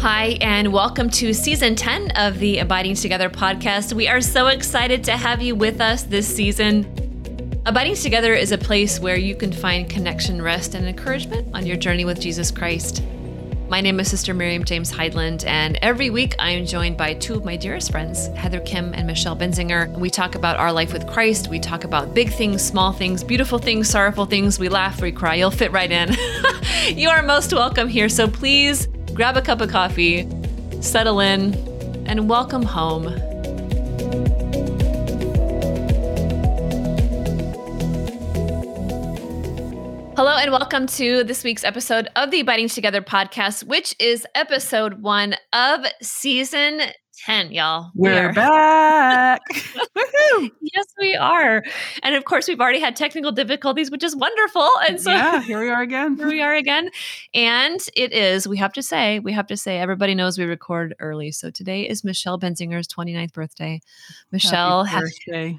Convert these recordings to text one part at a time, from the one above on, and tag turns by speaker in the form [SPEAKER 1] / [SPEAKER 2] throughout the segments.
[SPEAKER 1] Hi, and welcome to season 10 of the Abiding Together podcast. We are so excited to have you with us this season. Abiding Together is a place where you can find connection, rest, and encouragement on your journey with Jesus Christ. My name is Sister Miriam James Heidland, and every week I am joined by two of my dearest friends, Heather Khym and Michelle Benzinger. We talk about our life with Christ. We talk about big things, small things, beautiful things, sorrowful things. We laugh, we cry. You'll fit right in. you are most welcome here, so please grab a cup of coffee, settle in, and welcome home. Hello, and welcome to this week's episode of the Abiding Together podcast, which is episode one of season 10, y'all.
[SPEAKER 2] We're we back.
[SPEAKER 1] yes, we are. And of course, we've already had technical difficulties, which is wonderful. And so,
[SPEAKER 2] yeah, here we are again.
[SPEAKER 1] here we are again. And it is, we have to say, we have to say, everybody knows we record early. So today is Michelle Benzinger's 29th birthday. Michelle,
[SPEAKER 2] happy birthday.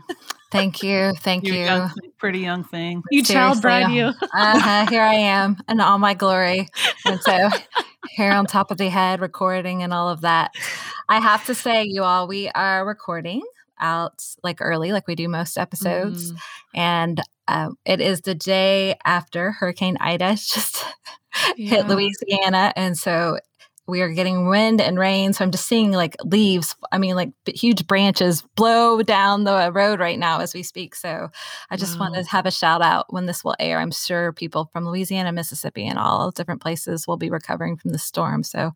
[SPEAKER 3] Thank you. Thank you.
[SPEAKER 2] Young, pretty young thing.
[SPEAKER 1] You child bride you.
[SPEAKER 3] uh-huh, here I am in all my glory. And so hair on top of the head, recording and all of that. I have to say, you all, we are recording out like early, like we do most episodes. Mm. And uh, it is the day after Hurricane Ida just yeah. hit Louisiana. And so we are getting wind and rain. So I'm just seeing like leaves, I mean, like huge branches blow down the road right now as we speak. So I just wow. want to have a shout out when this will air. I'm sure people from Louisiana, Mississippi, and all different places will be recovering from the storm. So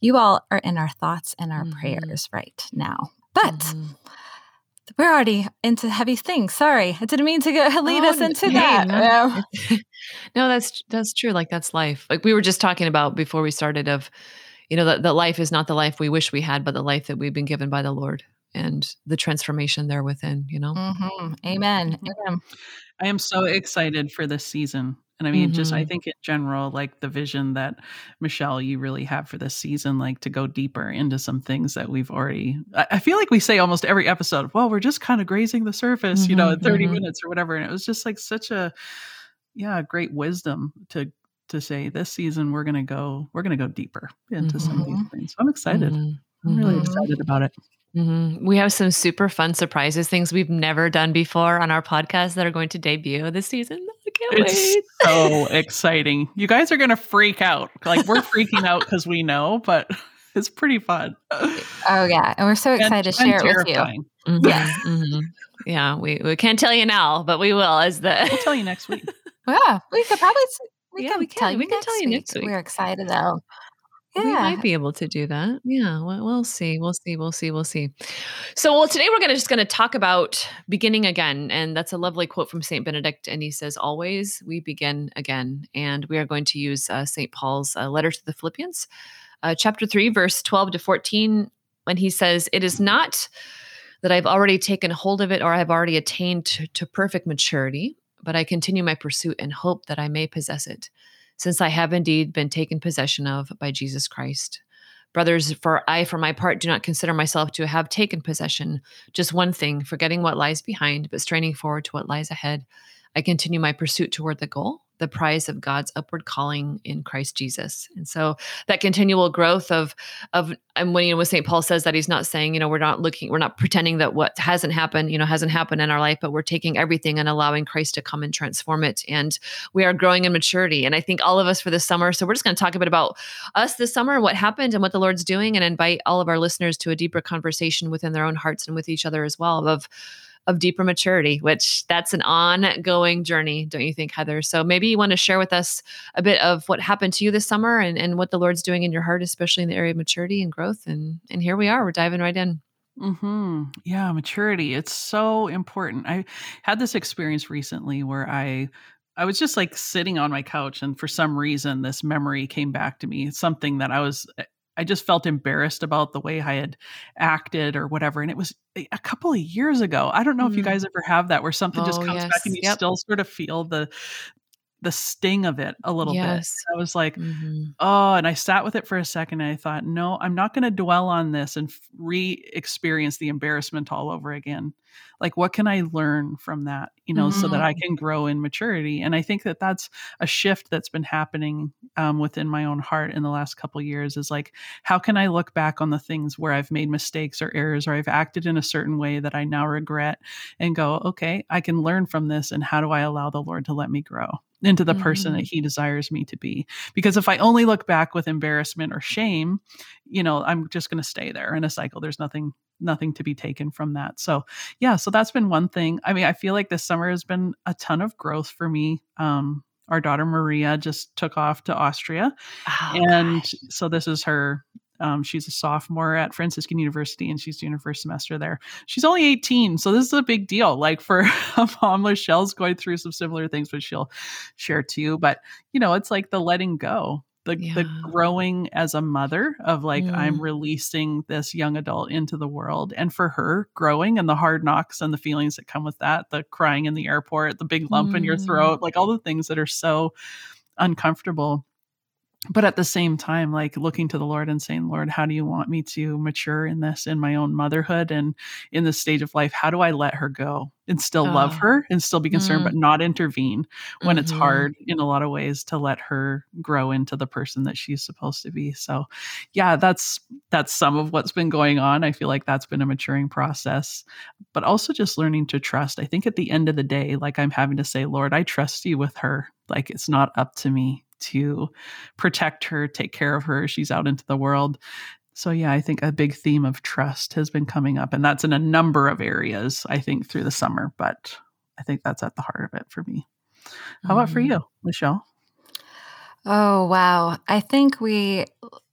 [SPEAKER 3] you all are in our thoughts and our mm-hmm. prayers right now. But mm-hmm we're already into heavy things. Sorry, I didn't mean to go, lead oh, us into hey, that.
[SPEAKER 1] No. no, that's that's true. Like that's life. Like we were just talking about before we started of, you know, that, that life is not the life we wish we had, but the life that we've been given by the Lord and the transformation there within. You know.
[SPEAKER 3] Mm-hmm. Amen. Amen.
[SPEAKER 2] I am so excited for this season. And I mean, mm-hmm. just I mm-hmm. think in general, like the vision that Michelle, you really have for this season, like to go deeper into some things that we've already. I, I feel like we say almost every episode, well, we're just kind of grazing the surface, mm-hmm, you know, in 30 mm-hmm. minutes or whatever. And it was just like such a, yeah, great wisdom to to say this season we're gonna go, we're gonna go deeper into some of these mm-hmm. things. So I'm excited. I'm really excited about it.
[SPEAKER 1] Mm-hmm. We have some super fun surprises, things we've never done before on our podcast that are going to debut this season. I can't
[SPEAKER 2] it's
[SPEAKER 1] wait.
[SPEAKER 2] so exciting. You guys are going to freak out. Like we're freaking out because we know, but it's pretty fun.
[SPEAKER 3] Oh, yeah. And we're so excited and, to share it with you.
[SPEAKER 1] Mm-hmm. Yes. Mm-hmm. Yeah. We, we can't tell you now, but we will as the.
[SPEAKER 2] We'll tell you next week.
[SPEAKER 3] yeah. We could probably.
[SPEAKER 1] We yeah, can we can. Tell you,
[SPEAKER 3] we
[SPEAKER 1] can tell you next week.
[SPEAKER 3] We're excited though.
[SPEAKER 1] Yeah. We might be able to do that. Yeah, well, we'll see. We'll see. We'll see. We'll see. So, well, today we're going to just going to talk about beginning again, and that's a lovely quote from Saint Benedict, and he says, "Always we begin again." And we are going to use uh, Saint Paul's uh, letter to the Philippians, uh, chapter three, verse twelve to fourteen, when he says, "It is not that I've already taken hold of it or I've already attained to, to perfect maturity, but I continue my pursuit and hope that I may possess it." Since I have indeed been taken possession of by Jesus Christ. Brothers, for I, for my part, do not consider myself to have taken possession. Just one thing, forgetting what lies behind, but straining forward to what lies ahead. I continue my pursuit toward the goal, the prize of God's upward calling in Christ Jesus. And so that continual growth of of and when you know when St. Paul says that he's not saying, you know, we're not looking, we're not pretending that what hasn't happened, you know, hasn't happened in our life, but we're taking everything and allowing Christ to come and transform it. And we are growing in maturity. And I think all of us for this summer, so we're just going to talk a bit about us this summer, and what happened and what the Lord's doing, and invite all of our listeners to a deeper conversation within their own hearts and with each other as well of of deeper maturity, which that's an ongoing journey, don't you think, Heather? So maybe you want to share with us a bit of what happened to you this summer and, and what the Lord's doing in your heart, especially in the area of maturity and growth. And and here we are, we're diving right in.
[SPEAKER 2] Hmm. Yeah, maturity. It's so important. I had this experience recently where I I was just like sitting on my couch, and for some reason, this memory came back to me. Something that I was I just felt embarrassed about the way I had acted or whatever. And it was a couple of years ago. I don't know mm. if you mm. guys ever have that where something oh, just comes yes. back and you yep. still sort of feel the the sting of it a little
[SPEAKER 1] Yes.
[SPEAKER 2] bit. I was like,
[SPEAKER 1] Mhm.
[SPEAKER 2] oh, and I sat with it for a second and I thought, no, I'm not going to dwell on this and re experience the embarrassment all over again. Like, what can I learn from that, you know, so that I
[SPEAKER 1] Mhm.
[SPEAKER 2] can grow in maturity? And I think that that's a shift that's been happening um, within my own heart in the last couple years is like, how can I look back on the things where I've made mistakes or errors or I've acted in a certain way that I now regret and go, okay, I can learn from this. And how do I allow the Lord to let me grow? Into the person that
[SPEAKER 1] Mhm.
[SPEAKER 2] he desires me to be because if i only look back with embarrassment or shame you know i'm just going to stay there in a cycle there's nothing nothing to be taken from that so yeah so that's been one thing i mean i feel like this summer has been a ton of growth for me um our daughter maria just took off to austria
[SPEAKER 1] Oh,
[SPEAKER 2] and
[SPEAKER 1] gosh.
[SPEAKER 2] so this is her um, she's a sophomore at franciscan university and she's doing her first semester there. She's only 18 so this is a big deal. Like for a mom michelle's going through some similar things which she'll share too but you know it's like the letting go the, the growing as a mother of like i'm
[SPEAKER 1] Mm.
[SPEAKER 2] releasing this young adult into the world. And for her growing and the hard knocks and the feelings that come with that the crying in the airport the big lump in your
[SPEAKER 1] Mm.
[SPEAKER 2] throat like all the things that are so uncomfortable but at the same time like looking to the lord and saying lord how do you want me to mature in this in my own motherhood and in this stage of life how do i let her go and still love
[SPEAKER 1] Oh.
[SPEAKER 2] her and still be concerned
[SPEAKER 1] Mm.
[SPEAKER 2] but not intervene when it's
[SPEAKER 1] Mhm.
[SPEAKER 2] hard in a lot of ways to let her grow into the person that she's supposed to be so yeah that's that's some of what's been going on i feel like that's been a maturing process but also just learning to trust i think at the end of the day like i'm having to say lord i trust you with her like it's not up to me to protect her, take care of her. She's out into the world. So, yeah, I think a big theme of trust has been coming up, and that's in a number of areas, I think, through the summer. But I think that's at the heart of it for me. How about for
[SPEAKER 1] Mhm.
[SPEAKER 2] you, Michelle?
[SPEAKER 3] Oh, wow. I think we,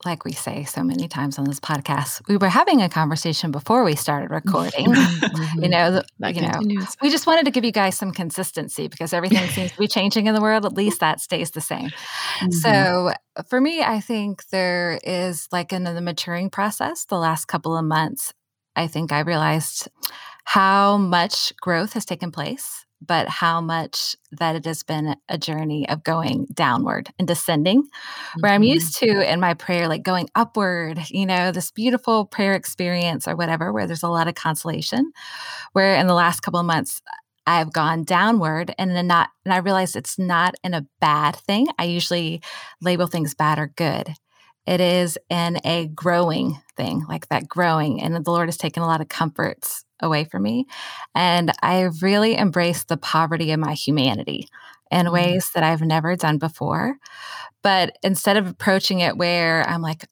[SPEAKER 3] like we say so many times on this podcast, we were having a conversation before we started recording. you
[SPEAKER 1] Mhm.
[SPEAKER 3] know,
[SPEAKER 1] That
[SPEAKER 3] you know, we just wanted to give you guys some consistency because everything seems to be changing in the world. At least that stays the same.
[SPEAKER 2] Mhm.
[SPEAKER 3] So for me, I think there is like in the maturing process, the last couple of months, I think I realized how much growth has taken place, but how much that it has been a journey of going downward and descending, where I'm
[SPEAKER 1] Mhm.
[SPEAKER 3] used to in my prayer, like going upward, you know, this beautiful prayer experience or whatever, where there's a lot of consolation. Where in the last couple of months, I've gone downward and then not, and I realized it's not in a bad thing. I usually label things bad or good. It is in a growing thing, like that growing. And the Lord has taken a lot of comforts away from me. And I've really embraced the poverty of my humanity in
[SPEAKER 1] Mm.
[SPEAKER 3] ways that I've never done before. But instead of approaching it where I'm like,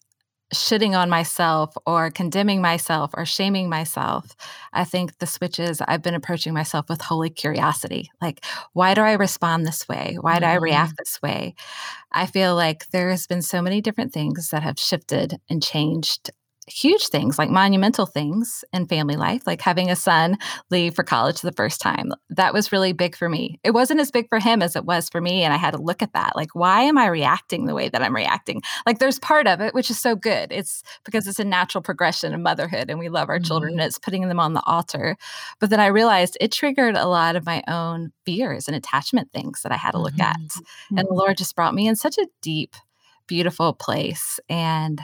[SPEAKER 3] shitting on myself or condemning myself or shaming myself. I think the switch is I've been approaching myself with holy curiosity. Like, why do I respond this way? Why do I react mm-hmm. this way? I feel like there has been so many different things that have shifted and changed huge things like monumental things in family life like having a son leave for college the first time that was really big for me. It wasn't as big for him as it was for me and i had to look at that like why am i reacting the way that i'm reacting? Like there's part of it which is so good. It's because it's a natural progression of motherhood and we love our children and it's putting them on the altar. But then i realized it triggered a lot of my own fears and attachment things that i had to look at.
[SPEAKER 2] Mm-hmm.
[SPEAKER 3] and the lord just brought me in such a deep beautiful place and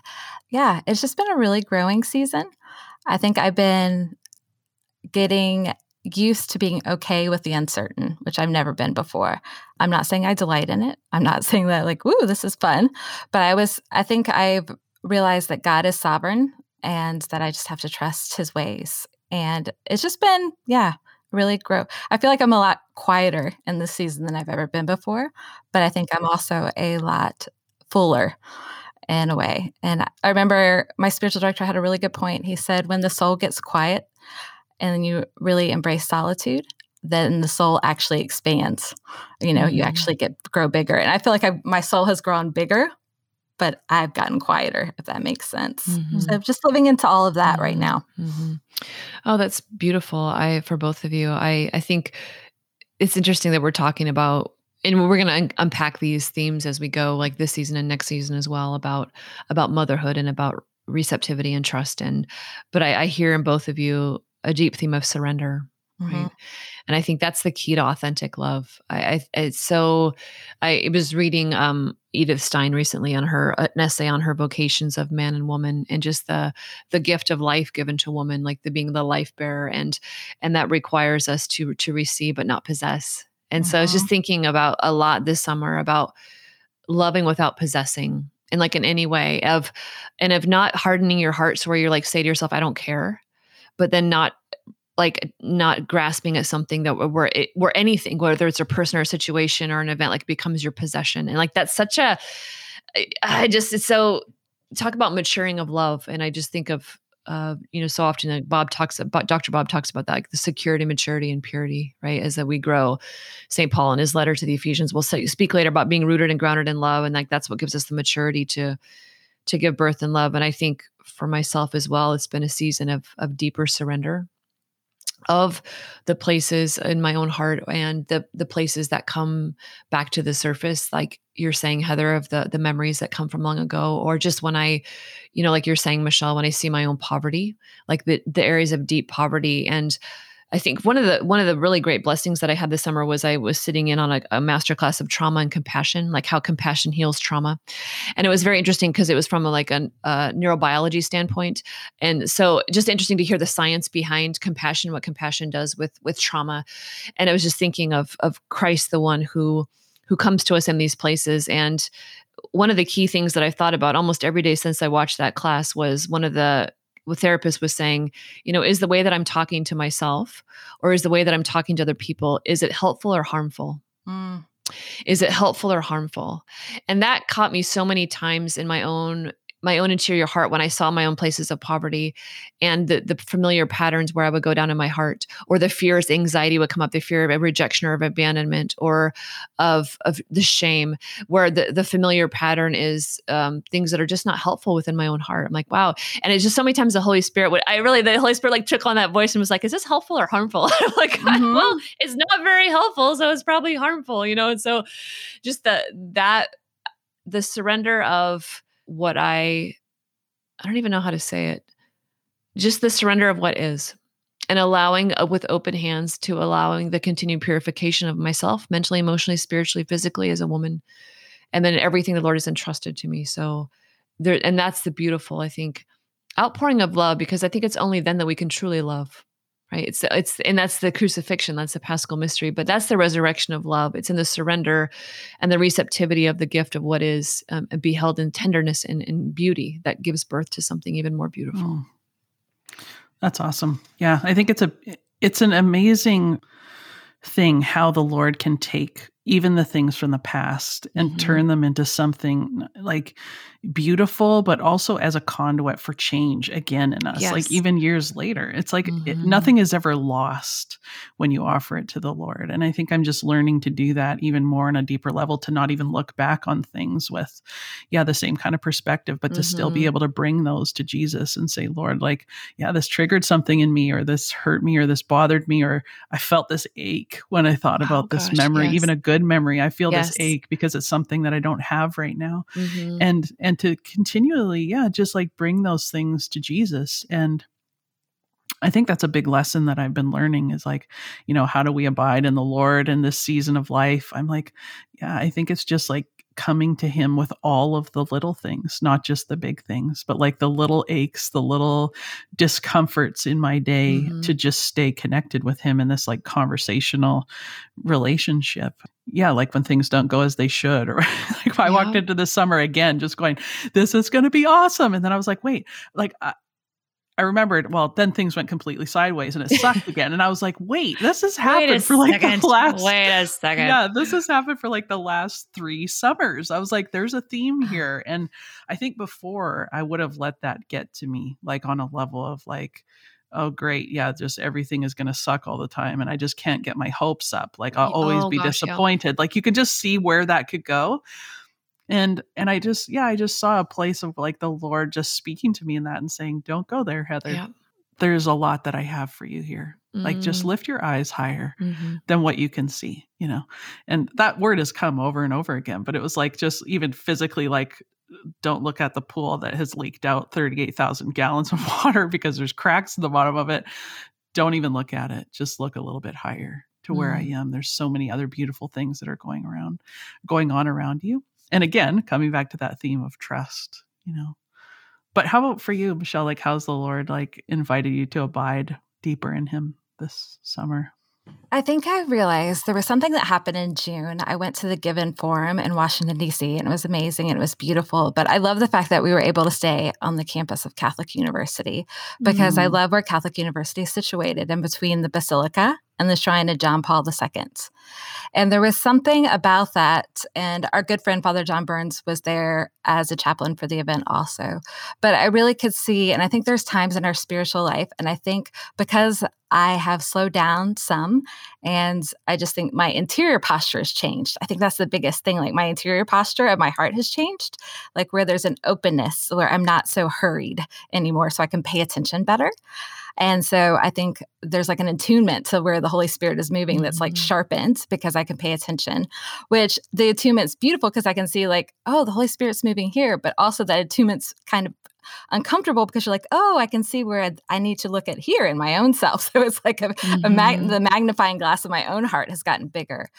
[SPEAKER 3] yeah it's just been a really growing season. I think i've been getting used to being okay with the uncertain which i've never been before. I'm not saying i delight in it. I'm not saying that like woo this is fun but i was i think i've realized that god is sovereign and that i just have to trust his ways and it's just been yeah really grow i feel like i'm a lot quieter in this season than i've ever been before but i think i'm also a lot fuller in a way. And I remember my spiritual director had a really good point. He said, when the soul gets quiet and you really embrace solitude, then the soul actually expands. You know, mm-hmm. you actually get grow bigger. And I feel like I, my soul has grown bigger, but I've gotten quieter, if that makes sense. Mm-hmm. So just living into all of that mm-hmm. right now.
[SPEAKER 1] Oh, that's beautiful. I for both of you. I I think it's interesting that we're talking about and we're going to un- unpack these themes as we go like this season and next season as well about about motherhood and about receptivity and trust and but I, I hear in both of you a deep theme of surrender Mm-hmm. Right. And I think that's the key to authentic love. I, I it's so I was reading um Edith Stein recently on her uh, an essay on her vocations of man and woman and just the the gift of life given to woman, like the being the life bearer and and that requires us to to receive but not possess. And mm-hmm. so I was just mm-hmm. thinking about a lot this summer about loving without possessing and like in any way of and of not hardening your hearts where you're like say to yourself, I don't care, but then not like not grasping at something that where it, where anything whether it's a person or a situation or an event like becomes your possession and like that's such a i just it's so talk about maturing of love and i just think of uh, you know so often like bob talks about dr bob talks about that like the security maturity and purity right as that we grow st paul in his letter to the ephesians. Will say, speak later about being rooted and grounded in love and like that's what gives us the maturity to to give birth in love. And i think for myself as well it's been a season of of deeper surrender of the places in my own heart and the the places that come back to the surface like you're saying heather of the the memories that come from long ago or just when i you know like you're saying michelle when i see my own poverty like the the areas of deep poverty. And I think one of the one of the really great blessings that I had this summer was I was sitting in on a, a master class of trauma and compassion, like how compassion heals trauma, and it was very interesting because it was from a, like a, a, neurobiology standpoint, and so just interesting to hear the science behind compassion, what compassion does with with trauma, and I was just thinking of of Christ, the one who who comes to us in these places. And one of the key things that I've thought about almost every day since I watched that class was one of the therapist was saying, you know, is the way that I'm talking to myself or is the way that I'm talking to other people, is it helpful or harmful? Mm. Is it helpful or harmful? And that caught me so many times in my own my own interior heart when I saw my own places of poverty and the, the familiar patterns where I would go down in my heart, or the fears, anxiety would come up, the fear of rejection or of abandonment or of, of the shame, where the, the familiar pattern is um, things that are just not helpful within my own heart. I'm like, wow. And it's just so many times the Holy Spirit would, I really, the Holy Spirit like took on that voice and was like, is this helpful or harmful? I'm like, mm-hmm. well, it's not very helpful. So it's probably harmful, you know? And so just the, that, the surrender of, what I I don't even know how to say it. Just the surrender of what is and allowing uh, with open hands to allowing the continued purification of myself mentally, emotionally, spiritually, physically as a woman and then everything the Lord has entrusted to me. So there and that's the beautiful I think outpouring of love because I think it's only then that we can truly love right? It's it's and that's the crucifixion that's the paschal mystery but that's the resurrection of love. It's in the surrender and the receptivity of the gift of what is um, beheld in tenderness and, and beauty that gives birth to something even more beautiful. Oh,
[SPEAKER 2] that's awesome. Yeah i think it's a it's an amazing thing how the lord can take even the things from the past and mm-hmm. turn them into something like beautiful, but also as a conduit for change again in us. Yes. Like even years later, it's like mm-hmm. it, nothing is ever lost when you offer it to the Lord. And I think I'm just learning to do that even more on a deeper level to not even look back on things with, yeah, the same kind of perspective, but to mm-hmm. still be mm-hmm. able to bring those to Jesus and say, Lord, like, yeah, this triggered something in me, or this hurt me, or this bothered me, or I felt this ache when I thought about oh, this gosh, memory, yes. even a good memory. I feel yes. this ache because it's something that I don't have right now. Mm-hmm. And and to continually, yeah, just like bring those things to Jesus. And I think that's a big lesson that I've been learning is like, you know, how do we abide in the Lord in this season of life? I'm like, yeah, I think it's just like coming to him with all of the little things, not just the big things, but like the little aches, the little discomforts in my day mm-hmm. to just stay connected with him in this like conversational relationship. Yeah, like when things don't go as they should. Or like I yeah. walked into the summer again, just going, this is going to be awesome. And then I was like, wait, like, I, I remembered, well, then things went completely sideways and it sucked again. And I was like, wait, this has happened for like
[SPEAKER 1] second.
[SPEAKER 2] the last
[SPEAKER 1] Wait a second.
[SPEAKER 2] Yeah, this has happened for like the last three summers. I was like, there's a theme here. And I think before I would have let that get to me, like on a level of like, oh great, yeah, just everything is gonna suck all the time. And I just can't get my hopes up. Like I'll always oh, be gosh, disappointed. Yeah. Like you can just see where that could go and and i just yeah i just saw a place of like the lord just speaking to me in that and saying don't go there heather yeah. there's a lot that i have for you here mm. like just mm. lift your eyes higher mm-hmm. than what you can see you know and that word has come over and over again but it was like just even physically like don't look at the pool that has leaked out 38,000 gallons of water because there's cracks in the bottom of it don't even look at it. Just look a little bit higher to where I
[SPEAKER 1] Mm.
[SPEAKER 2] am. There's so many other beautiful things that are going around, going on around you. And again, coming back to that theme of trust, you know. But how about for you, Michelle? Like, how's the Lord like invited you to abide deeper in Him this summer?
[SPEAKER 3] I think I realized there was something that happened in June. I went to the Given Forum in Washington, D.C., and it was amazing and it was beautiful. But I love the fact that we were able to stay on the campus of Catholic University because I
[SPEAKER 2] Mm.
[SPEAKER 3] love where Catholic University is situated in between the Basilica and the Shrine of John Paul II. And there was something about that. And our good friend, Father John Burns, was there as a chaplain for the event also. But I really could see, and I think there's times in our spiritual life, and I think because I have slowed down some, and I just think my interior posture has changed. I think that's the biggest thing. Like my interior posture of my heart has changed, like where there's an openness where I'm not so hurried anymore, so I can pay attention better. And so I think there's like an attunement to where the Holy Spirit is moving that's like
[SPEAKER 1] Mhm.
[SPEAKER 3] sharpened because I can pay attention, which the attunement's beautiful because I can see like, oh, the Holy Spirit's moving here, but also that attunement's kind of uncomfortable because you're like, oh, I can see where I need to look at here in my own self. So it's like a, a mag-
[SPEAKER 1] Mhm.
[SPEAKER 3] the magnifying glass of my own heart has gotten bigger.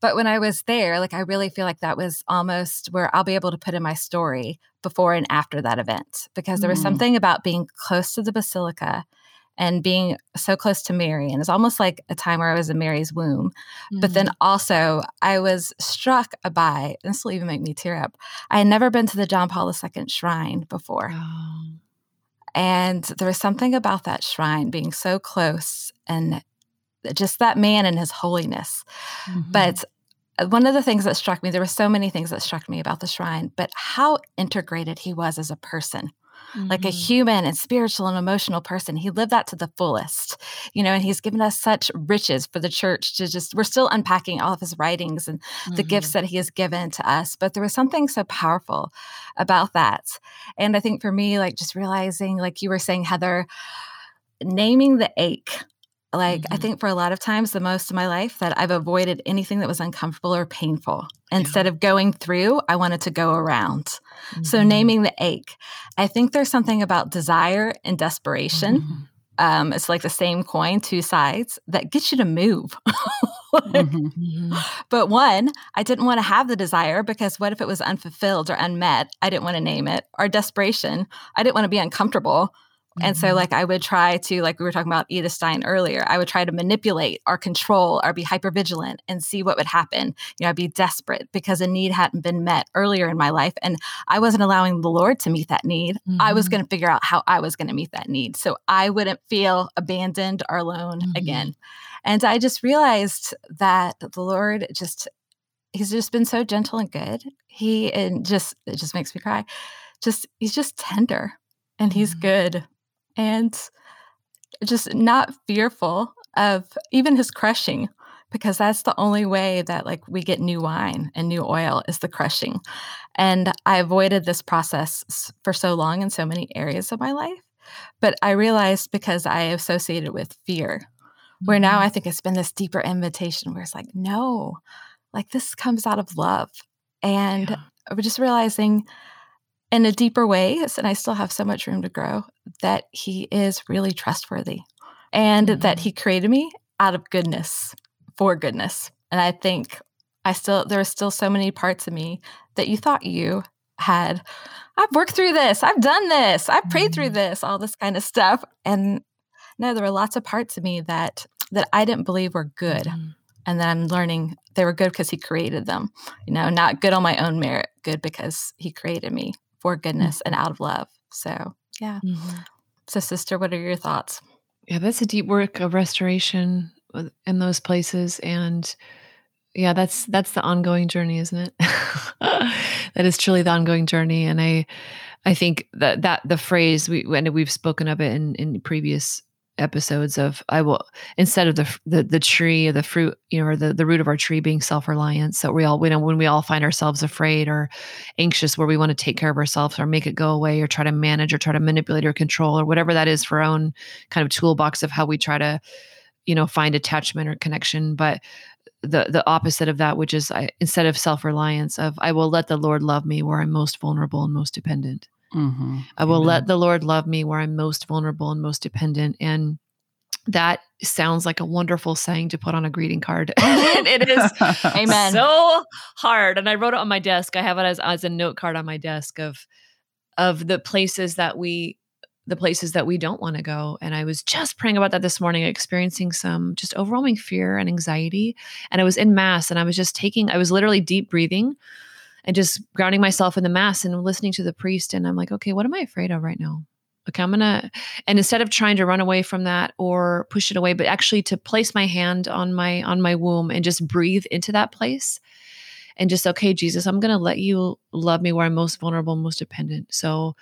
[SPEAKER 3] But when I was there, like I really feel like that was almost where I'll be able to put in my story before and after that event because there was
[SPEAKER 2] Mm.
[SPEAKER 3] something about being close to the basilica and being so close to Mary. And it's almost like a time where I was in Mary's womb. But then also, I was struck by, this will even make me tear up. I had never been to the John Paul II shrine before.
[SPEAKER 1] Oh.
[SPEAKER 3] And there was something about that shrine being so close and just that man and his holiness.
[SPEAKER 1] Mhm.
[SPEAKER 3] But uh, one of the things that struck me, there were so many things that struck me about the shrine, but how integrated he was as a person, like a
[SPEAKER 1] Mhm.
[SPEAKER 3] human and spiritual and emotional person. He lived that to the fullest, you know, and he's given us such riches for the church to just, we're still unpacking all of his writings and the gifts
[SPEAKER 1] Mhm.
[SPEAKER 3] that he has given to us. But there was something so powerful about that. And I think for me, like just realizing, like you were saying, Heather, naming the ache. Like, I
[SPEAKER 1] Mhm.
[SPEAKER 3] think for a lot of times, the most of my life, that I've avoided anything that was uncomfortable or painful. Instead of going through, I wanted to go around. So,
[SPEAKER 1] Mhm.
[SPEAKER 3] naming the ache. I think there's something about desire and desperation.
[SPEAKER 1] Mhm.
[SPEAKER 3] Um, it's like the same coin, two sides, that gets you to move.
[SPEAKER 2] Mhm.
[SPEAKER 1] Mhm.
[SPEAKER 3] But one, I didn't want to have the desire because what if it was unfulfilled or unmet? I didn't want to name it. Or desperation, I didn't want to be uncomfortable. And so,
[SPEAKER 1] Mhm.
[SPEAKER 3] like, I would try to, like, we were talking about Edith Stein earlier, I would try to manipulate or control or be hypervigilant and see what would happen. You know, I'd be desperate because a need hadn't been met earlier in my life. And I wasn't allowing the Lord to meet that need. I was
[SPEAKER 1] Mhm.
[SPEAKER 3] going to figure out how I was going to meet that need. So I wouldn't feel abandoned or alone
[SPEAKER 1] Mhm.
[SPEAKER 3] again. And I just realized that the Lord just, He's just been so gentle and good. He, and just, it just makes me cry. Just, He's just tender and He's
[SPEAKER 1] Mhm.
[SPEAKER 3] good and just not fearful of even His crushing because that's the only way that like we get new wine and new oil is the crushing. And I avoided this process for so long in so many areas of my life. But I realized because I associated with fear, where now. I mm-hmm. think it's been this deeper invitation where it's like, no, like this comes out of love. And
[SPEAKER 1] Yeah.
[SPEAKER 3] we're just realizing in a deeper ways, and I still have so much room to grow, that he is really trustworthy and that
[SPEAKER 1] Mhm.
[SPEAKER 3] he created me out of goodness for goodness. And I think I still, there are still so many parts of me that you thought you had. I've worked through this. I've done this. I've prayed through
[SPEAKER 1] Mhm.
[SPEAKER 3] this, all this kind of stuff. And no, there were lots of parts of me that that I didn't believe were good.
[SPEAKER 1] Mhm.
[SPEAKER 3] And then I'm learning they were good because he created them. You know, not good on my own merit, good because he created me for goodness and out of love. So yeah.
[SPEAKER 1] Mhm.
[SPEAKER 3] So sister, what are your thoughts?
[SPEAKER 1] Yeah, that's a deep work of restoration in those places, and yeah, that's that's the ongoing journey, isn't it? that is truly the ongoing journey, and I, I think that that the phrase we and we've spoken of it in in previous episodes of I will instead of the the the tree or the fruit, you know, or the the root of our tree being self reliance. So we all we know when we all find ourselves afraid or anxious, where we want to take care of ourselves or make it go away or try to manage or try to manipulate or control or whatever that is for our own kind of toolbox of how we try to you know find attachment or connection but the the opposite of that which is I, instead of self-reliance of i will let the lord love me where i'm most vulnerable and most dependent
[SPEAKER 2] Mhm.
[SPEAKER 1] i will
[SPEAKER 2] Amen.
[SPEAKER 1] let the lord love me where i'm most vulnerable and most dependent and that sounds like a wonderful saying to put on a greeting card. and it is
[SPEAKER 3] Amen.
[SPEAKER 1] so hard. And I wrote it on my desk. I have it as, as a note card on my desk of of the places that we the places that we don't want to go. And I was just praying about that this morning, experiencing some just overwhelming fear and anxiety. And I was in mass and I was just taking, I was literally deep breathing and just grounding myself in the mass and listening to the priest. And I'm like, okay, what am I afraid of right now? Okay, I'm gonna, and instead of trying to run away from that or push it away, but actually to place my hand on my on my womb and just breathe into that place, and just okay, Jesus, I'm gonna let you love me where I'm most vulnerable, most dependent. So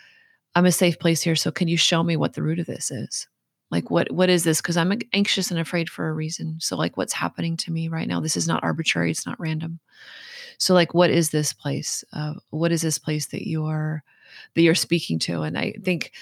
[SPEAKER 1] I'm a safe place here. So can you show me what the root of this is? Like what what is this? Because I'm anxious and afraid for a reason. So like what's happening to me right now? This is not arbitrary. It's not random. So like what is this place? Uh, what is this place that you are? that you're speaking to and i think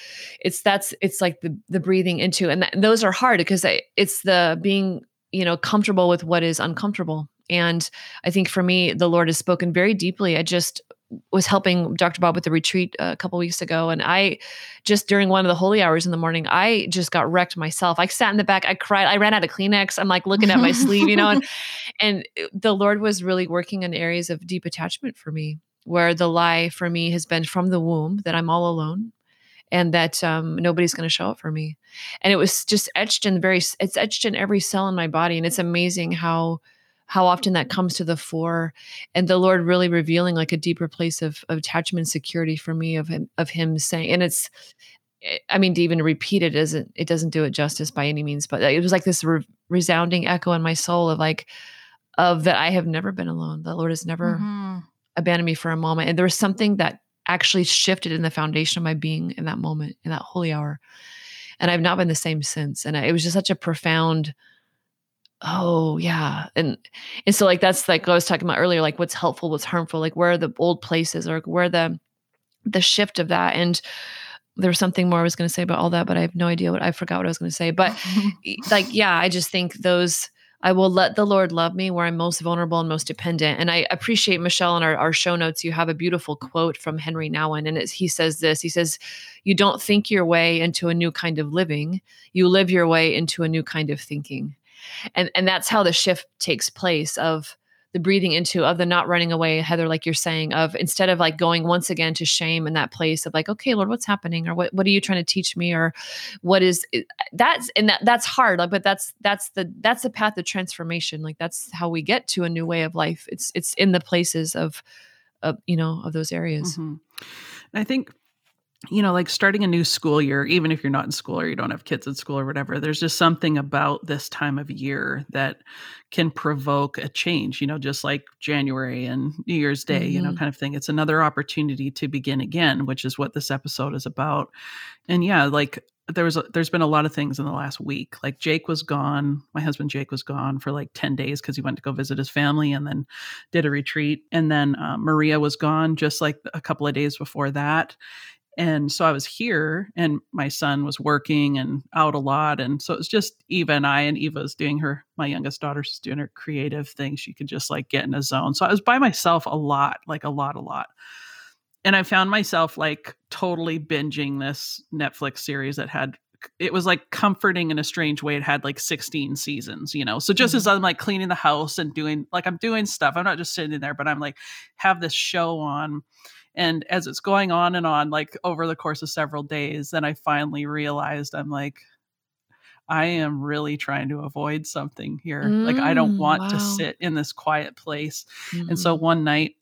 [SPEAKER 1] it's that's it's like the the breathing into and th- those are hard because I, it's the being you know comfortable with what is uncomfortable and i think for me the lord has spoken very deeply i just was helping Dr. Bob with the retreat a couple weeks ago. And I just during one of the holy hours in the morning, I just got wrecked myself. I sat in the back, I cried, I ran out of Kleenex. I'm like looking at my sleeve, you know, and and the Lord was really working in areas of deep attachment for me where the lie for me has been from the womb that I'm all alone and that um, nobody's going to show up for me. And it was just etched in very, it's etched in every cell in my body. And it's amazing how, how often that comes to the fore and the Lord really revealing like a deeper place of, of attachment and security for me of him, of him saying, and it's, eh, I mean, to even repeat it isn't, it doesn't do it justice by any means, but it was like this re- resounding echo in my soul of like, of that I have never been alone. The Lord has never mm-hmm abandon me for a moment. And there was something that actually shifted in the foundation of my being in that moment, in that holy hour. And I've not been the same since. And it was just such a profound, oh yeah. And and so like that's like I was talking about earlier, like what's helpful, what's harmful, like where are the old places or where the the shift of that. And there was something more I was going to say about all that, but I have no idea what I forgot what I was going to say. But like, yeah, I just think those I will let the Lord love me where I'm most vulnerable and most dependent. And I appreciate Michelle in our, our show notes. You have a beautiful quote from Henri Nouwen, and he says this. He says, "You don't think your way into a new kind of living; you live your way into a new kind of thinking." And and that's how the shift takes place. Of the breathing into of the not running away heather like you're saying of instead of like going once again to shame in that place of like okay lord what's happening? Or what what are you trying to teach me? Or what is that's and that that's hard like but that's that's the that's the path of transformation. Like that's how we get to a new way of life. It's it's in the places of of you know of those areas.
[SPEAKER 2] Mm-hmm. i think you know, like starting a new school year, even if you're not in school or you don't have kids in school or whatever, there's just something about this time of year that can provoke a change, you know, just like January and New Year's Day, mm-hmm. you know, mm-hmm. kind of thing. It's another opportunity to begin again, which is what this episode is about. And yeah, like there was a, there's been a lot of things in the last week. Like Jake was gone, my husband Jake was gone for like 10 days cuz he went to go visit his family and then did a retreat. And then uh, Maria was gone just like a couple of days before that and so I was here, and my son was working and out a lot. And so it was just Eva and I, and Eva's doing her, my youngest daughter's doing her creative thing. She could just like get in a zone. So I was by myself a lot, like a lot, a lot. And I found myself like totally binging this Netflix series that had it was like comforting in a strange way. It had like 16 seasons, you know. So just mm-hmm. as I'm like cleaning the house and doing like I'm doing stuff, I'm not just sitting in there, but I'm like have this show on and as it's going on and on, like over the course of several days, then I finally realized I'm like, I am really trying to avoid something here. Mm, like, I don't mm, want wow. to sit in this quiet place. Mm-hmm. And so mm-hmm. one night,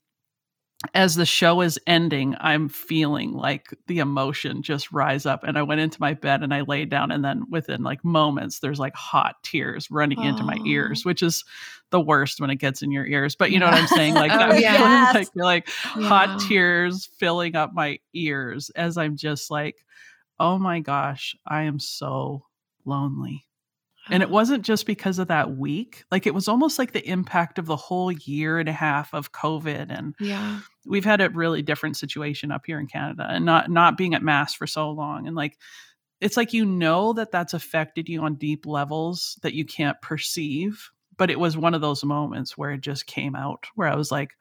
[SPEAKER 2] as the show is ending, I'm feeling like the emotion just rise up. And I went into my bed and I laid down. And then within like moments, there's like hot tears running oh. into my ears, which is the worst when it gets in your ears. But you know what I'm saying? Like, oh, yes. like, like yeah. hot tears filling up my ears as I'm just like, oh my gosh, I am so lonely. And it oh. wasn't just because of that week. Like it was almost like the impact of the whole year and a half of COVID. And
[SPEAKER 1] yeah,
[SPEAKER 2] we've had a really different situation up here in Canada and not not being at mass for so long. And like it's like you know that that's affected you on deep levels that you can't perceive. But it was one of those moments where it just came out where I was like,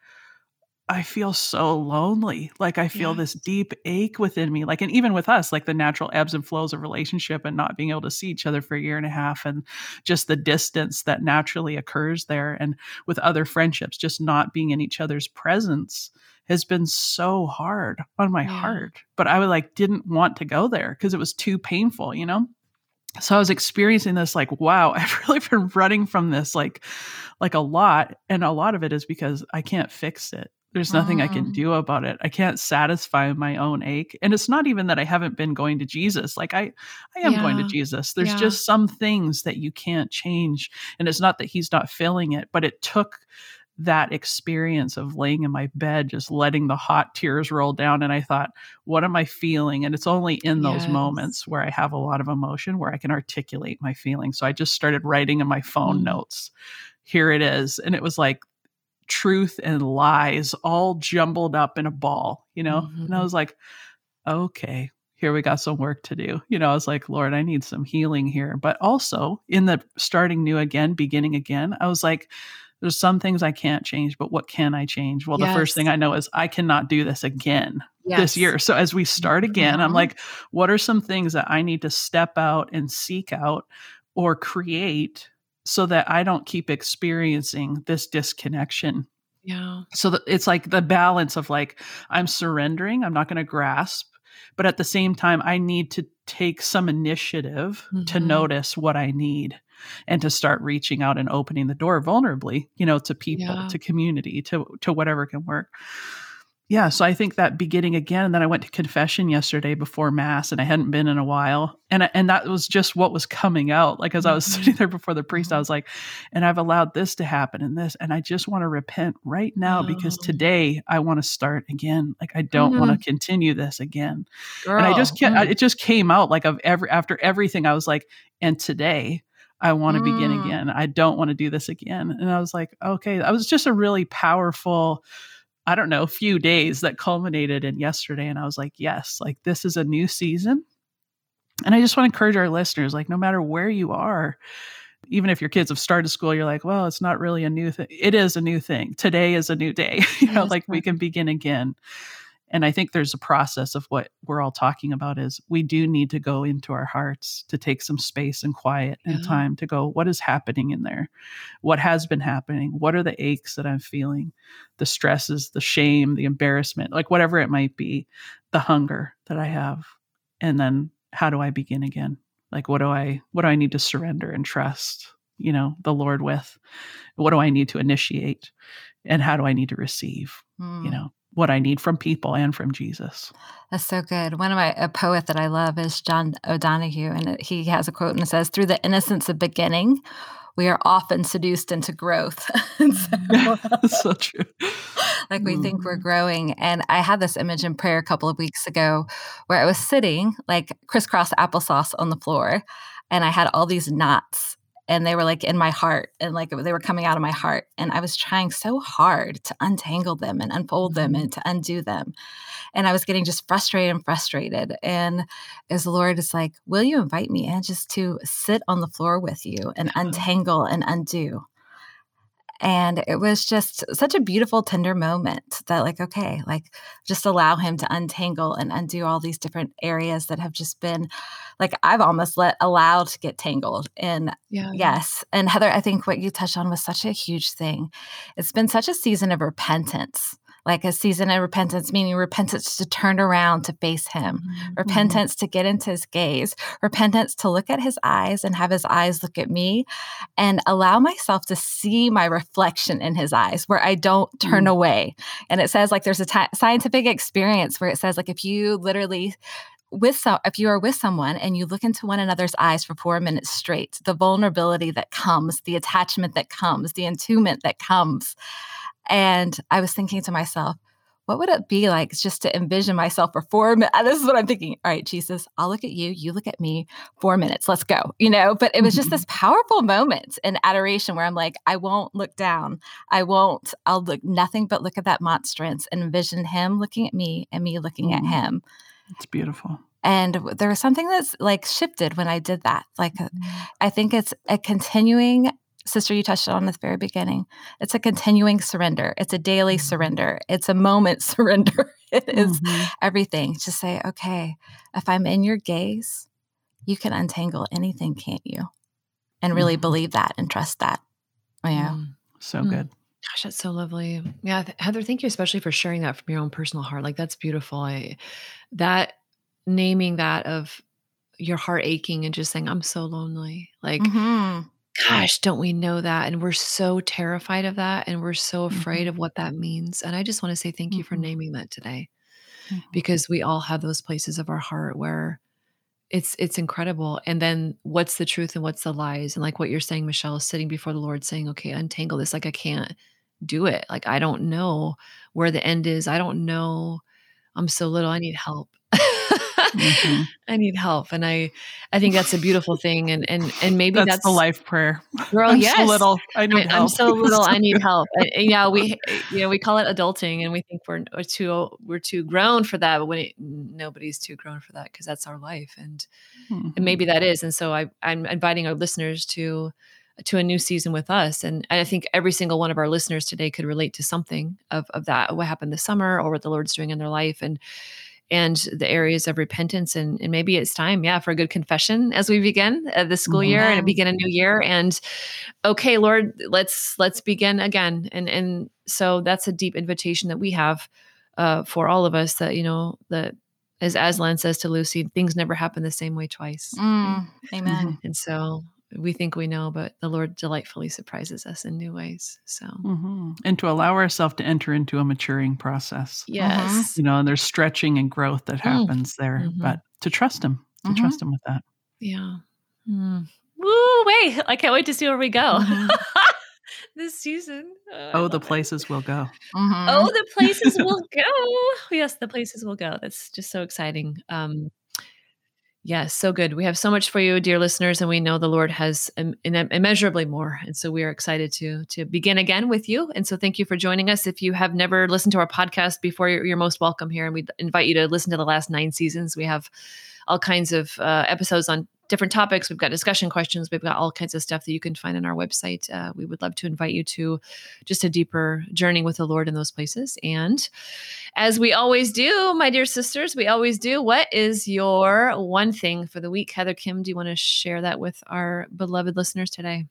[SPEAKER 2] I feel so lonely. Like I feel yes. this deep ache within me. Like, and even with us, like the natural ebbs and flows of relationship and not being able to see each other for a year and a half and just the distance that naturally occurs there. And with other friendships, just not being in each other's presence has been so hard on my yeah. heart. But I would like didn't want to go there because it was too painful, you know? so I was experiencing this like, wow, I've really been running from this like like a lot. And a lot of it is because I can't fix it. There's nothing I can mm. do about it. I can't satisfy my own ache. And it's not even that I haven't been going to Jesus. Like I I am yeah. going to Jesus. There's yeah. just some things that you can't change. And it's not that he's not filling it, but it took that experience of laying in my bed, just letting the hot tears roll down. And I thought, what am I feeling? And it's only in those yes. moments where I have a lot of emotion where I can articulate my feelings. So I just started writing in my phone mm. notes. Here it is. And it was like truth and lies all jumbled up in a ball, you know? Mm-hmm. And I mm-hmm. was like, okay, here we got some work to do. You know, I was like, Lord, I need some healing here. But also in the starting new again, beginning again, I was like, there's some things I can't change, but what can I change? Well, yes. the first thing I know is I cannot do this again yes. this year. So as we start again, mm-hmm. I'm like, what are some things that I need to step out and seek out or create so that I don't keep experiencing this disconnection?
[SPEAKER 1] Yeah.
[SPEAKER 2] So it's like the balance of like, I'm surrendering, I'm not going to grasp, but at the same time, I need to take some initiative mm-hmm. to notice what I need and to start reaching out and opening the door vulnerably, you know, to people, yeah. to community, to to whatever can work. Yeah, so I think that beginning again, and then I went to confession yesterday before mass, and I hadn't been in a while, and and that was just what was coming out. Like as I was sitting mm-hmm. there before the priest, I mm-hmm. was like, and I've allowed this to happen and this, and I just want to repent right now oh. because today I want to start again. Like I don't mm-hmm. want to continue this again, Girl. and I just can't. Mm. It just came out like of every after everything. I was like, and today I want to mm. begin again. I don't want to do this again. And I was like, okay, that was just a really powerful, I don't know, few days that culminated in yesterday. And I was like, yes, like this is a new season. And I just want to encourage our listeners, like, no matter where you are, even if your kids have started school, you're like, well, it's not really a new thing. It is a new thing. Today is a new day. you know, like we can begin again and i think there's a process of what we're all talking about is we do need to go into our hearts to take some space and quiet yeah. and time to go what is happening in there? What has been happening? What are the aches that i'm feeling? The stresses the shame the embarrassment like whatever it might be the hunger that i have. And then how do i begin again? Like what do i what do i need to surrender and trust you know the lord with? What do i need to initiate? And how do i need to receive? Mm. you hmm. know what I need from people and from Jesus.
[SPEAKER 3] That's so good. One of my a poet that I love is John O'Donohue, and he has a quote and it says, "Through the innocence of beginning, we are often seduced into growth."
[SPEAKER 2] so, That's so true.
[SPEAKER 3] Like we mm. think we're growing, and I had this image in prayer a couple of weeks ago where I was sitting like crisscross applesauce on the floor, and I had all these knots and they were like in my heart and like they were coming out of my heart and i was trying so hard to untangle them and unfold them mm-hmm. and to undo them and i was getting just frustrated and frustrated and as the lord is like will you invite me in just to sit on the floor with you and untangle and undo and it was just such a beautiful, tender moment that, like, okay, like just allow him to untangle and undo all these different areas that have just been like I've almost let allowed to get tangled. And yeah. yes. And Heather, I think what you touched on was such a huge thing. It's been such a season of repentance like a season of repentance, meaning repentance to turn around to face him, mm-hmm. repentance to get into his gaze, repentance to look at his eyes and have his eyes look at me and allow myself to see my reflection in his eyes where I don't turn mm-hmm. away. And it says, like, there's a t- scientific experience where it says, like, if you literally with so if you are with someone and you look into one another's eyes for four minutes straight the vulnerability that comes the attachment that comes the entombment that comes and I was thinking to myself, what would it be like just to envision myself for four minutes? This is what I'm thinking. All right, Jesus, I'll look at you, you look at me, four minutes, let's go. You know, but it was just this mm-hmm. powerful moment in adoration where I'm like, I won't look down. I won't, I'll look nothing but look at that monstrance and envision him looking at me and me looking at him.
[SPEAKER 2] It's beautiful.
[SPEAKER 3] And there was something that's like shifted when I did that. Like, mm. I think it's a continuing sister, you touched on at the very beginning. It's a continuing surrender. It's a daily mm-hmm. surrender. It's a moment surrender. It is mm-hmm. everything to say, okay, if I'm in your gaze, you can untangle anything, can't you? And really mm-hmm. believe that and trust that. Yeah.
[SPEAKER 2] Mm. So mm. good.
[SPEAKER 1] Gosh, that's so lovely. Yeah, Heather, thank you especially for sharing that from your own personal heart. Like that's beautiful. I that naming that of your heart aching and just saying, I'm so lonely. Like, mm-hmm. Gosh, don't we know that? And we're so terrified of that. And we're so afraid mm-hmm. of what that means. And I just want to say thank you for mm-hmm. naming that today mm-hmm. because we all have those places of our heart where it's it's incredible and then what's the truth and what's the lies and like what you're saying michelle is sitting before the lord saying okay untangle this like i can't do it like i don't know where the end is i don't know i'm so little i need help mm-hmm. I need help. And I I think that's a beautiful thing. And and and maybe
[SPEAKER 2] that's,
[SPEAKER 1] that's
[SPEAKER 2] the life prayer.
[SPEAKER 1] Girl,
[SPEAKER 2] I'm
[SPEAKER 1] yes.
[SPEAKER 2] so little. I need
[SPEAKER 1] I,
[SPEAKER 2] help.
[SPEAKER 1] I'm so little. I need help. And, yeah, we you know we call it adulting, and we think we're, we're too we're too grown for that. But when it, nobody's too grown for that because that's our life, and mm-hmm. and maybe that is. And so I I'm inviting our listeners to to a new season with us. And I think every single one of our listeners today could relate to something of, of that, what happened this summer or what the Lord's doing in their life. And and the areas of repentance and, and maybe it's time yeah for a good confession as we begin uh, the school year and begin a new year and okay lord let's let's begin again and and so that's a deep invitation that we have uh, for all of us that you know that as Aslan says to Lucy, things never happen the same way twice.
[SPEAKER 3] Mm, amen.
[SPEAKER 1] And so we think we know, but the Lord delightfully surprises us in new ways. So,
[SPEAKER 2] mm-hmm. and to allow ourselves to enter into a maturing process.
[SPEAKER 1] Yes.
[SPEAKER 2] You know, and there's stretching and growth that mm. happens mm. there, mm-hmm. but to trust Him, to mm-hmm. trust Him with that.
[SPEAKER 1] Yeah. Mm. Woo, wait. I can't wait to see where we go. Mm-hmm. this season.
[SPEAKER 2] Oh, oh the places it. will go.
[SPEAKER 1] Mm-hmm. Oh, the places will go. Yes, the places will go. That's just so exciting. Um, Yes, so good. We have so much for you, dear listeners, and we know the Lord has Im- immeasurably more. And so we are excited to to begin again with you. And so thank you for joining us. If you have never listened to our podcast before, you're, you're most welcome here. And we invite you to listen to the last nine seasons. We have all kinds of uh, episodes on different topics. We've got discussion questions. We've got all kinds of stuff that you can find on our website. Uh, we would love to invite you to just a deeper journey with the Lord in those places. And as we always do, my dear sisters, we always do. What is your one thing for the week? Heather Khym, do you want to share that with our beloved listeners today?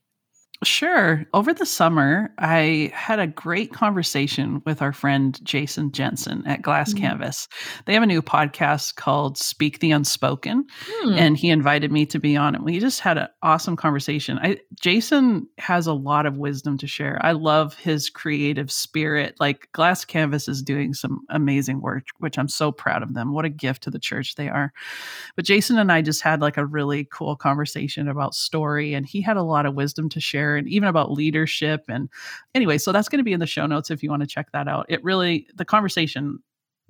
[SPEAKER 2] Sure. Over the summer, I had a great conversation with our friend Jason Jensen at Glass mm. Canvas. They have a new podcast called Speak the Unspoken, mm. and he invited me to be on it. We just had an awesome conversation. I, Jason has a lot of wisdom to share. I love his creative spirit. Like Glass Canvas is doing some amazing work, which I'm so proud of them. What a gift to the church they are. But Jason and I just had like a really cool conversation about story, and he had a lot of wisdom to share and even about leadership. And anyway, so that's going to be in the show notes if you want to check that out. It really, the conversation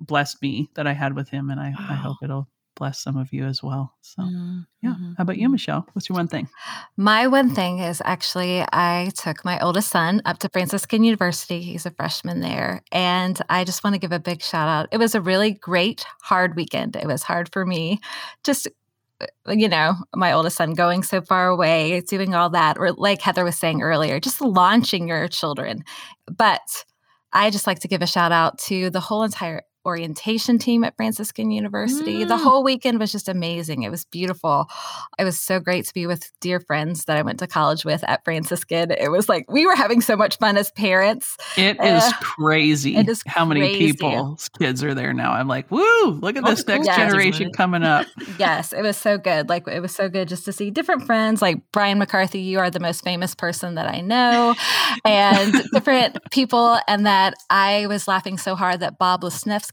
[SPEAKER 2] blessed me that I had with him, and I. I hope it'll bless some of you as well. So, mm-hmm. yeah. How about you, mm-hmm. Michelle? What's your one thing?
[SPEAKER 3] My one thing is actually I took my oldest son up to Franciscan University. He's a freshman there. And I just want to give a big shout out. It was a really great, hard weekend. It was hard for me just Uh, you know, my oldest son going so far away, doing all that, or like Heather was saying earlier, just launching your children. But I just like to give a shout out to the whole entire orientation team at Franciscan University. Mm. The whole weekend was just amazing. It was beautiful. It was so great to be with dear friends that I went to college with at Franciscan. It was like we were having so much fun as parents.
[SPEAKER 2] It uh, is crazy it is how crazy. many people's kids are there now. I'm like, woo, look at this next yes. generation coming up.
[SPEAKER 3] yes, it was so good. Like it was so good just to see different friends like Brian McCarthy, you are the most famous person that I know, and different people and that I was laughing so hard that Bob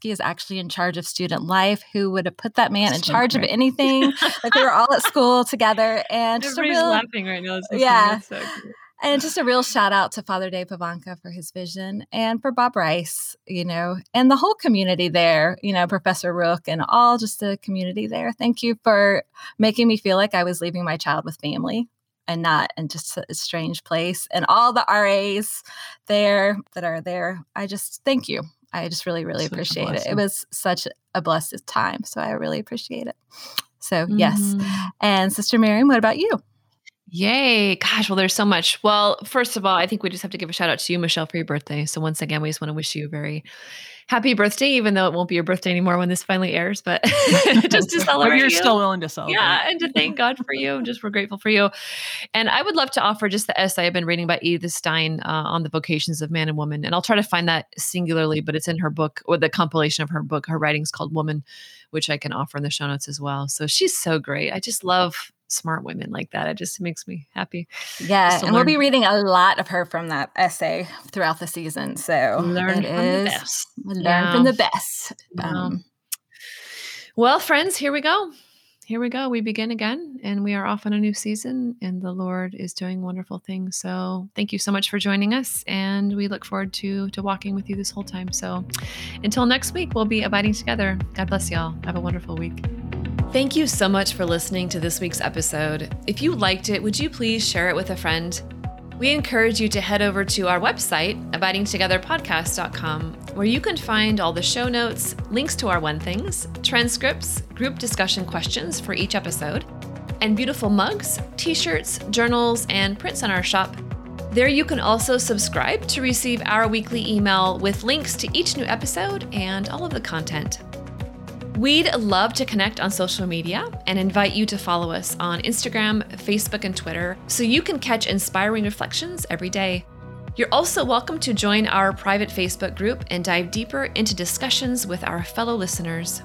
[SPEAKER 3] Is actually in charge of student life. Who would have put that man in charge of anything? like they were all at school together, and
[SPEAKER 1] just Everybody's real, laughing right now.
[SPEAKER 3] yeah. So and just a real shout out to Father Dave Pivonka for his vision and for Bob Rice, you know, and the whole community there, you know, Professor Rook and all just the community there. Thank you for making me feel like I was leaving my child with family and not in just a strange place. And all the RAs there that are there, I just thank you. I just really, really such appreciate it. It was such a blessed time. So I really appreciate it. So, mm-hmm. yes. And Sister Miriam, what about you?
[SPEAKER 1] Yay. Gosh, well, there's so much. Well, first of all, I think we just have to give a shout out to you, Michelle, for your birthday. So, once again, we just want to wish you a very happy birthday, even though it won't be your birthday anymore when this finally airs, but just to celebrate.
[SPEAKER 2] But you're
[SPEAKER 1] you.
[SPEAKER 2] still willing to celebrate.
[SPEAKER 1] Yeah, and to thank God for you. Just we're grateful for you. And I would love to offer just the essay I've been reading by Edith Stein uh, on the vocations of man and woman. And I'll try to find that singularly, but it's in her book or the compilation of her book. Her writings called Woman, which I can offer in the show notes as well. So she's so great. I just love smart women like that. It just makes me happy.
[SPEAKER 3] Yeah, and learn. we'll be reading a lot of her from that essay throughout the season. So
[SPEAKER 1] learn from is, the best.
[SPEAKER 3] Learn yeah. from the best. Um,
[SPEAKER 1] well, friends, here we go. Here we go. We begin again, and we are off on a new season, and the Lord is doing wonderful things. So, thank you so much for joining us, and we look forward to to walking with you this whole time. So, until next week, we'll be abiding together. God bless y'all. Have a wonderful week. Thank you so much for listening to this week's episode. If you liked it, would you please share it with a friend? We encourage you to head over to our website, abidingtogetherpodcast.com, where you can find all the show notes, links to our One Things, transcripts, group discussion questions for each episode, and beautiful mugs, t shirts, journals, and prints on our shop. There you can also subscribe to receive our weekly email with links to each new episode and all of the content. We'd love to connect on social media and invite you to follow us on Instagram, Facebook, and Twitter so you can catch inspiring reflections every day. You're also welcome to join our private Facebook group and dive deeper into discussions with our fellow listeners.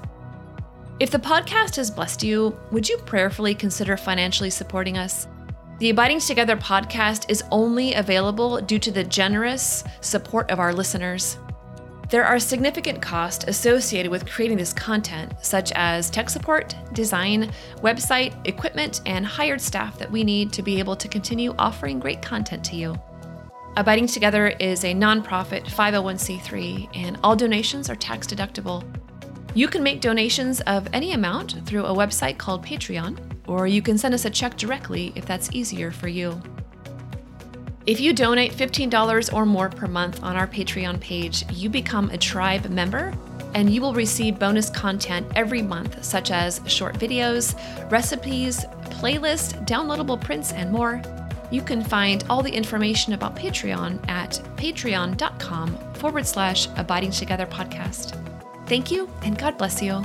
[SPEAKER 1] If the podcast has blessed you, would you prayerfully consider financially supporting us? The Abiding Together podcast is only available due to the generous support of our listeners. There are significant costs associated with creating this content, such as tech support, design, website, equipment, and hired staff that we need to be able to continue offering great content to you. Abiding Together is a nonprofit 501c3, and all donations are tax deductible. You can make donations of any amount through a website called Patreon, or you can send us a check directly if that's easier for you. If you donate $15 or more per month on our Patreon page, you become a tribe member and you will receive bonus content every month, such as short videos, recipes, playlists, downloadable prints, and more. You can find all the information about Patreon at patreon.com forward slash abiding together podcast. Thank you, and God bless you.